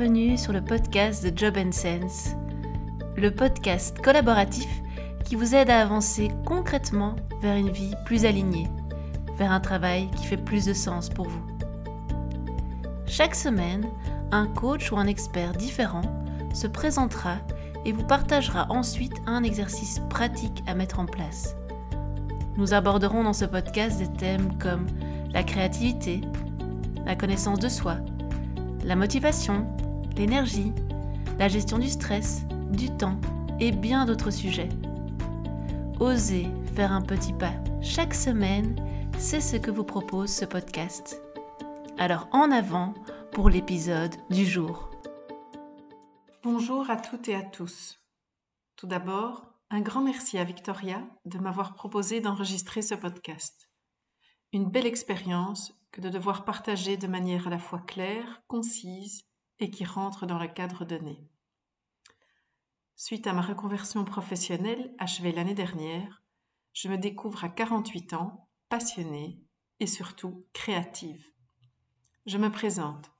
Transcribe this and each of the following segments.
bienvenue sur le podcast de Job Sense, le podcast collaboratif qui vous aide à avancer concrètement vers une vie plus alignée, vers un travail qui fait plus de sens pour vous. Chaque semaine, un coach ou un expert différent se présentera et vous partagera ensuite un exercice pratique à mettre en place. Nous aborderons dans ce podcast des thèmes comme la créativité, la connaissance de soi, la motivation, l'énergie, la gestion du stress, du temps et bien d'autres sujets. Osez faire un petit pas chaque semaine, c'est ce que vous propose ce podcast. Alors en avant pour l'épisode du jour. Bonjour à toutes et à tous. Tout d'abord, un grand merci à Victoria de m'avoir proposé d'enregistrer ce podcast. Une belle expérience que de devoir partager de manière à la fois claire, concise et qui rentre dans le cadre donné. Suite à ma reconversion professionnelle achevée l'année dernière, je me découvre à 48 ans, passionnée et surtout créative. Je me présente.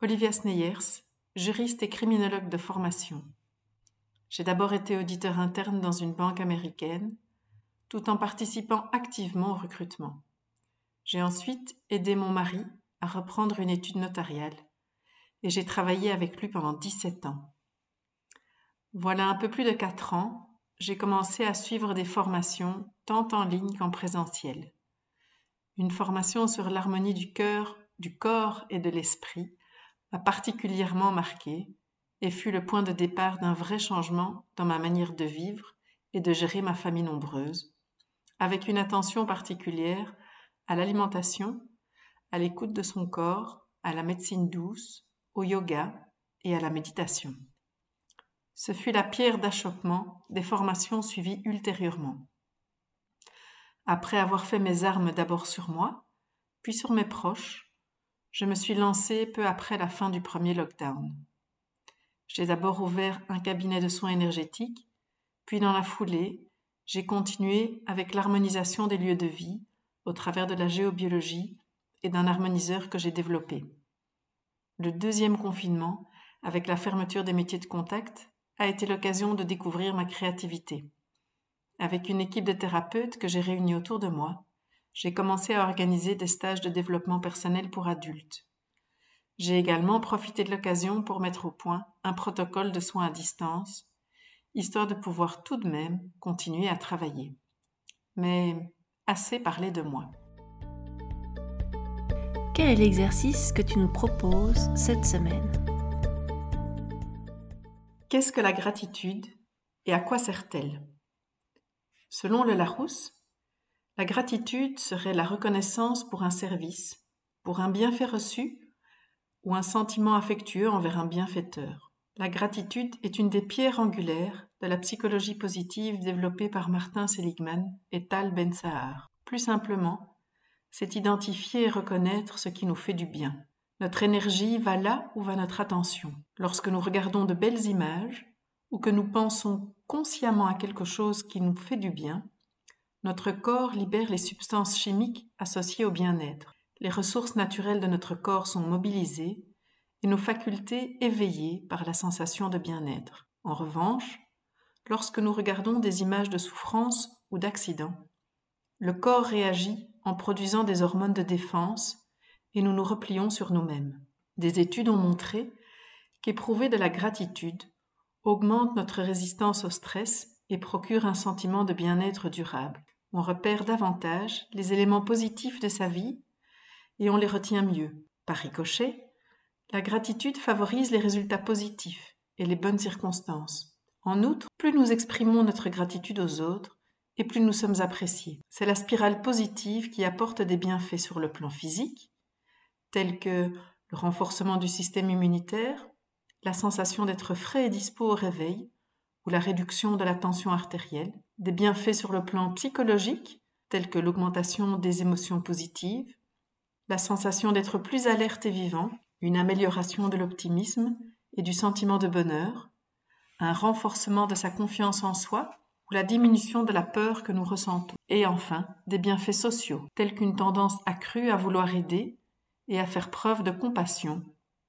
Olivia Sneyers, juriste et criminologue de formation. J'ai d'abord été auditeur interne dans une banque américaine, tout en participant activement au recrutement. J'ai ensuite aidé mon mari à reprendre une étude notariale et j'ai travaillé avec lui pendant 17 ans. Voilà un peu plus de 4 ans, j'ai commencé à suivre des formations tant en ligne qu'en présentiel. Une formation sur l'harmonie du cœur, du corps et de l'esprit m'a particulièrement marqué et fut le point de départ d'un vrai changement dans ma manière de vivre et de gérer ma famille nombreuse, avec une attention particulière à l'alimentation, à l'écoute de son corps, à la médecine douce, au yoga et à la méditation. Ce fut la pierre d'achoppement des formations suivies ultérieurement. Après avoir fait mes armes d'abord sur moi, puis sur mes proches, je me suis lancée peu après la fin du premier lockdown. J'ai d'abord ouvert un cabinet de soins énergétiques, puis dans la foulée, j'ai continué avec l'harmonisation des lieux de vie au travers de la géobiologie et d'un harmoniseur que j'ai développé. Le deuxième confinement, avec la fermeture des métiers de contact, a été l'occasion de découvrir ma créativité. Avec une équipe de thérapeutes que j'ai réunie autour de moi, j'ai commencé à organiser des stages de développement personnel pour adultes. J'ai également profité de l'occasion pour mettre au point un protocole de soins à distance, histoire de pouvoir tout de même continuer à travailler. Mais assez parlé de moi. Quel est l'exercice que tu nous proposes cette semaine Qu'est-ce que la gratitude et à quoi sert-elle? Selon le Larousse, la gratitude serait la reconnaissance pour un service, pour un bienfait reçu ou un sentiment affectueux envers un bienfaiteur. La gratitude est une des pierres angulaires de la psychologie positive développée par Martin Seligman et Tal Ben Sahar. Plus simplement, c'est identifier et reconnaître ce qui nous fait du bien. Notre énergie va là où va notre attention. Lorsque nous regardons de belles images ou que nous pensons consciemment à quelque chose qui nous fait du bien, notre corps libère les substances chimiques associées au bien-être. Les ressources naturelles de notre corps sont mobilisées et nos facultés éveillées par la sensation de bien-être. En revanche, lorsque nous regardons des images de souffrance ou d'accident, le corps réagit en produisant des hormones de défense et nous nous replions sur nous-mêmes. Des études ont montré qu'éprouver de la gratitude augmente notre résistance au stress et procure un sentiment de bien-être durable. On repère davantage les éléments positifs de sa vie et on les retient mieux. Par ricochet, la gratitude favorise les résultats positifs et les bonnes circonstances. En outre, plus nous exprimons notre gratitude aux autres, et plus nous sommes appréciés. C'est la spirale positive qui apporte des bienfaits sur le plan physique, tels que le renforcement du système immunitaire, la sensation d'être frais et dispo au réveil, ou la réduction de la tension artérielle, des bienfaits sur le plan psychologique, tels que l'augmentation des émotions positives, la sensation d'être plus alerte et vivant, une amélioration de l'optimisme et du sentiment de bonheur, un renforcement de sa confiance en soi la diminution de la peur que nous ressentons, et enfin des bienfaits sociaux, tels qu'une tendance accrue à vouloir aider et à faire preuve de compassion,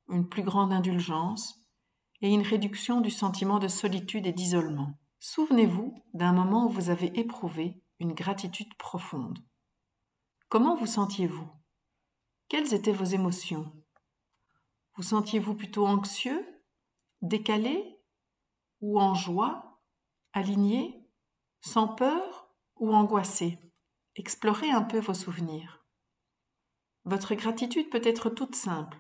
une plus grande indulgence et une réduction du sentiment de solitude et d'isolement. Souvenez-vous d'un moment où vous avez éprouvé une gratitude profonde. Comment vous sentiez-vous? Quelles étaient vos émotions? Vous sentiez-vous plutôt anxieux, décalé ou en joie, aligné, sans peur ou angoissé Explorez un peu vos souvenirs. Votre gratitude peut être toute simple.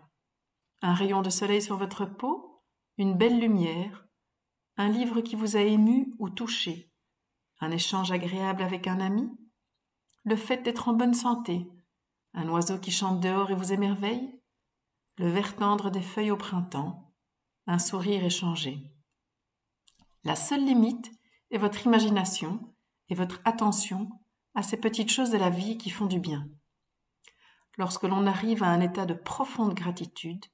Un rayon de soleil sur votre peau, une belle lumière, un livre qui vous a ému ou touché, un échange agréable avec un ami, le fait d'être en bonne santé, un oiseau qui chante dehors et vous émerveille, le vert tendre des feuilles au printemps, un sourire échangé. La seule limite est votre imagination et votre attention à ces petites choses de la vie qui font du bien. Lorsque l'on arrive à un état de profonde gratitude,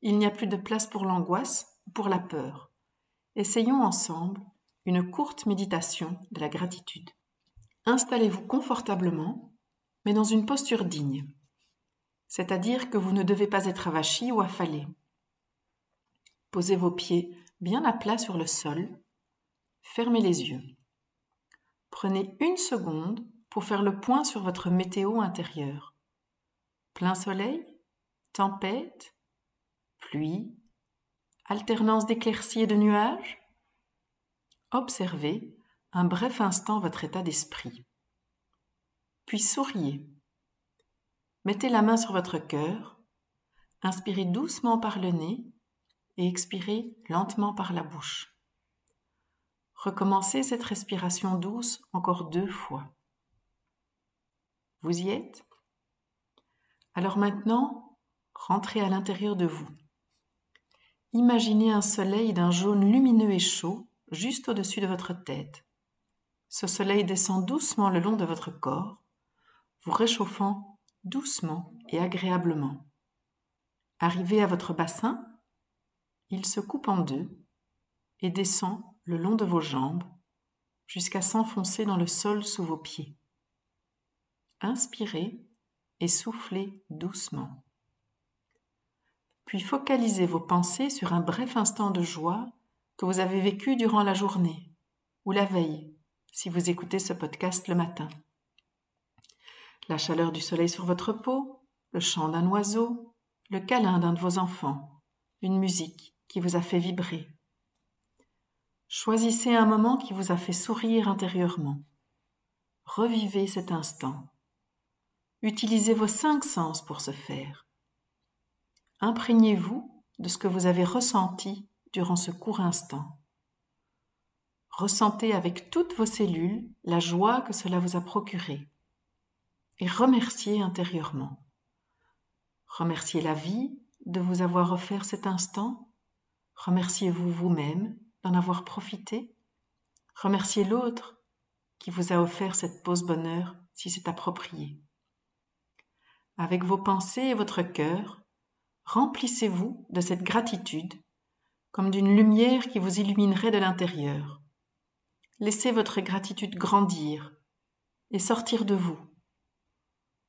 il n'y a plus de place pour l'angoisse ou pour la peur. Essayons ensemble une courte méditation de la gratitude. Installez-vous confortablement, mais dans une posture digne, c'est-à-dire que vous ne devez pas être avachi ou affalé. Posez vos pieds bien à plat sur le sol, fermez les yeux. Prenez une seconde pour faire le point sur votre météo intérieure. Plein soleil, tempête, pluie, alternance d'éclaircies et de nuages Observez un bref instant votre état d'esprit. Puis souriez. Mettez la main sur votre cœur, inspirez doucement par le nez et expirez lentement par la bouche. Recommencez cette respiration douce encore deux fois. Vous y êtes? Alors maintenant, rentrez à l'intérieur de vous. Imaginez un soleil d'un jaune lumineux et chaud juste au-dessus de votre tête. Ce soleil descend doucement le long de votre corps, vous réchauffant doucement et agréablement. Arrivé à votre bassin, il se coupe en deux et descend le long de vos jambes jusqu'à s'enfoncer dans le sol sous vos pieds. Inspirez et soufflez doucement. Puis focalisez vos pensées sur un bref instant de joie que vous avez vécu durant la journée ou la veille si vous écoutez ce podcast le matin. La chaleur du soleil sur votre peau, le chant d'un oiseau, le câlin d'un de vos enfants, une musique qui vous a fait vibrer. Choisissez un moment qui vous a fait sourire intérieurement. Revivez cet instant. Utilisez vos cinq sens pour ce faire. Imprégnez-vous de ce que vous avez ressenti durant ce court instant. Ressentez avec toutes vos cellules la joie que cela vous a procuré et remerciez intérieurement. Remerciez la vie de vous avoir offert cet instant. Remerciez-vous vous-même d'en avoir profité. Remerciez l'autre qui vous a offert cette pause bonheur si c'est approprié. Avec vos pensées et votre cœur, remplissez-vous de cette gratitude comme d'une lumière qui vous illuminerait de l'intérieur. Laissez votre gratitude grandir et sortir de vous.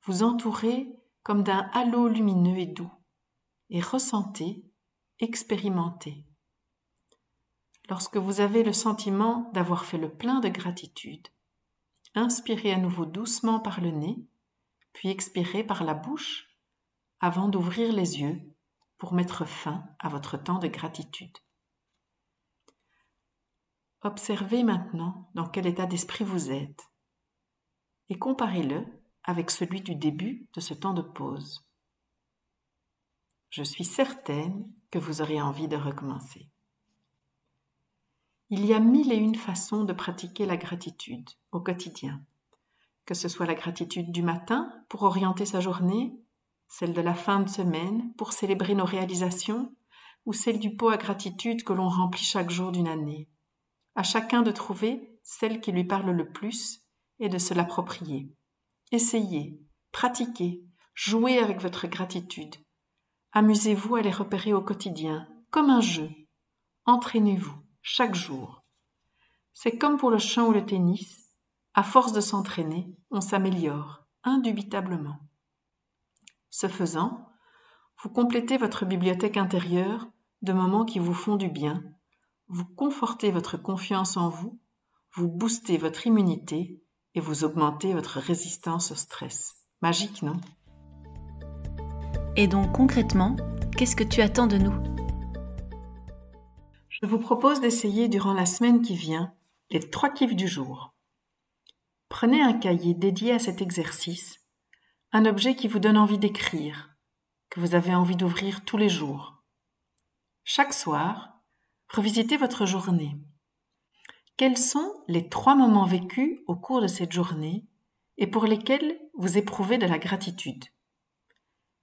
Vous entourez comme d'un halo lumineux et doux, et ressentez, expérimentez. Lorsque vous avez le sentiment d'avoir fait le plein de gratitude, inspirez à nouveau doucement par le nez, puis expirez par la bouche avant d'ouvrir les yeux pour mettre fin à votre temps de gratitude. Observez maintenant dans quel état d'esprit vous êtes et comparez-le avec celui du début de ce temps de pause. Je suis certaine que vous aurez envie de recommencer. Il y a mille et une façons de pratiquer la gratitude au quotidien, que ce soit la gratitude du matin pour orienter sa journée celle de la fin de semaine pour célébrer nos réalisations, ou celle du pot à gratitude que l'on remplit chaque jour d'une année. À chacun de trouver celle qui lui parle le plus et de se l'approprier. Essayez, pratiquez, jouez avec votre gratitude. Amusez-vous à les repérer au quotidien, comme un jeu. Entraînez-vous, chaque jour. C'est comme pour le chant ou le tennis. À force de s'entraîner, on s'améliore, indubitablement. Ce faisant, vous complétez votre bibliothèque intérieure de moments qui vous font du bien, vous confortez votre confiance en vous, vous boostez votre immunité et vous augmentez votre résistance au stress. Magique, non? Et donc concrètement, qu'est-ce que tu attends de nous? Je vous propose d'essayer durant la semaine qui vient les trois kiffs du jour. Prenez un cahier dédié à cet exercice, un objet qui vous donne envie d'écrire, que vous avez envie d'ouvrir tous les jours. Chaque soir, revisitez votre journée. Quels sont les trois moments vécus au cours de cette journée et pour lesquels vous éprouvez de la gratitude?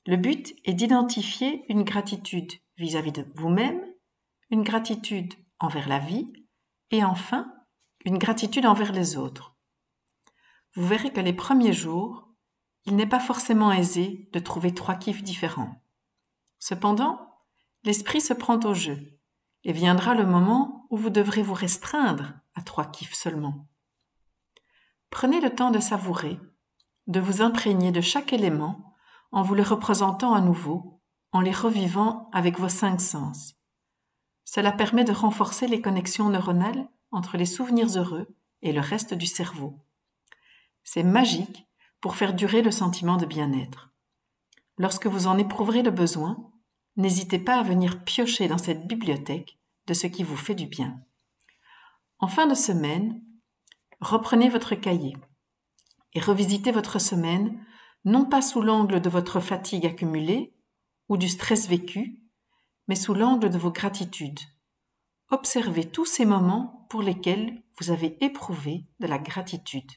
Le but est d'identifier une gratitude vis-à-vis de vous-même, une gratitude envers la vie et enfin une gratitude envers les autres. Vous verrez que les premiers jours, il n'est pas forcément aisé de trouver trois kiffs différents. Cependant, l'esprit se prend au jeu et viendra le moment où vous devrez vous restreindre à trois kiffs seulement. Prenez le temps de savourer, de vous imprégner de chaque élément en vous le représentant à nouveau, en les revivant avec vos cinq sens. Cela permet de renforcer les connexions neuronales entre les souvenirs heureux et le reste du cerveau. C'est magique pour faire durer le sentiment de bien-être. Lorsque vous en éprouverez le besoin, n'hésitez pas à venir piocher dans cette bibliothèque de ce qui vous fait du bien. En fin de semaine, reprenez votre cahier et revisitez votre semaine non pas sous l'angle de votre fatigue accumulée ou du stress vécu, mais sous l'angle de vos gratitudes. Observez tous ces moments pour lesquels vous avez éprouvé de la gratitude.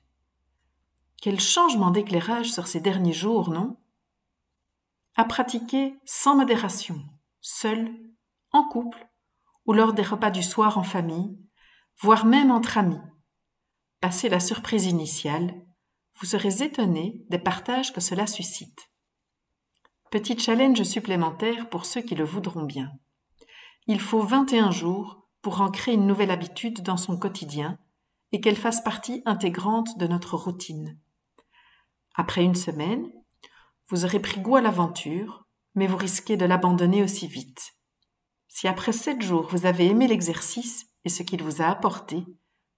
Quel changement d'éclairage sur ces derniers jours, non? À pratiquer sans modération, seul, en couple ou lors des repas du soir en famille, voire même entre amis. Passez la surprise initiale, vous serez étonné des partages que cela suscite. Petit challenge supplémentaire pour ceux qui le voudront bien. Il faut 21 jours pour ancrer une nouvelle habitude dans son quotidien et qu'elle fasse partie intégrante de notre routine. Après une semaine, vous aurez pris goût à l'aventure, mais vous risquez de l'abandonner aussi vite. Si après sept jours vous avez aimé l'exercice et ce qu'il vous a apporté,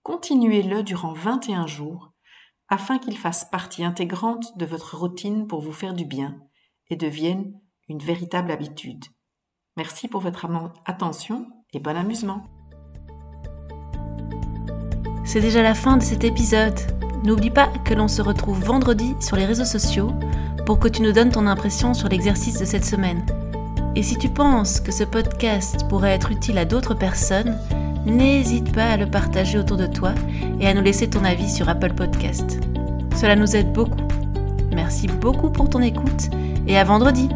continuez-le durant 21 jours afin qu'il fasse partie intégrante de votre routine pour vous faire du bien et devienne une véritable habitude. Merci pour votre attention et bon amusement. C'est déjà la fin de cet épisode. N'oublie pas que l'on se retrouve vendredi sur les réseaux sociaux pour que tu nous donnes ton impression sur l'exercice de cette semaine. Et si tu penses que ce podcast pourrait être utile à d'autres personnes, n'hésite pas à le partager autour de toi et à nous laisser ton avis sur Apple Podcast. Cela nous aide beaucoup. Merci beaucoup pour ton écoute et à vendredi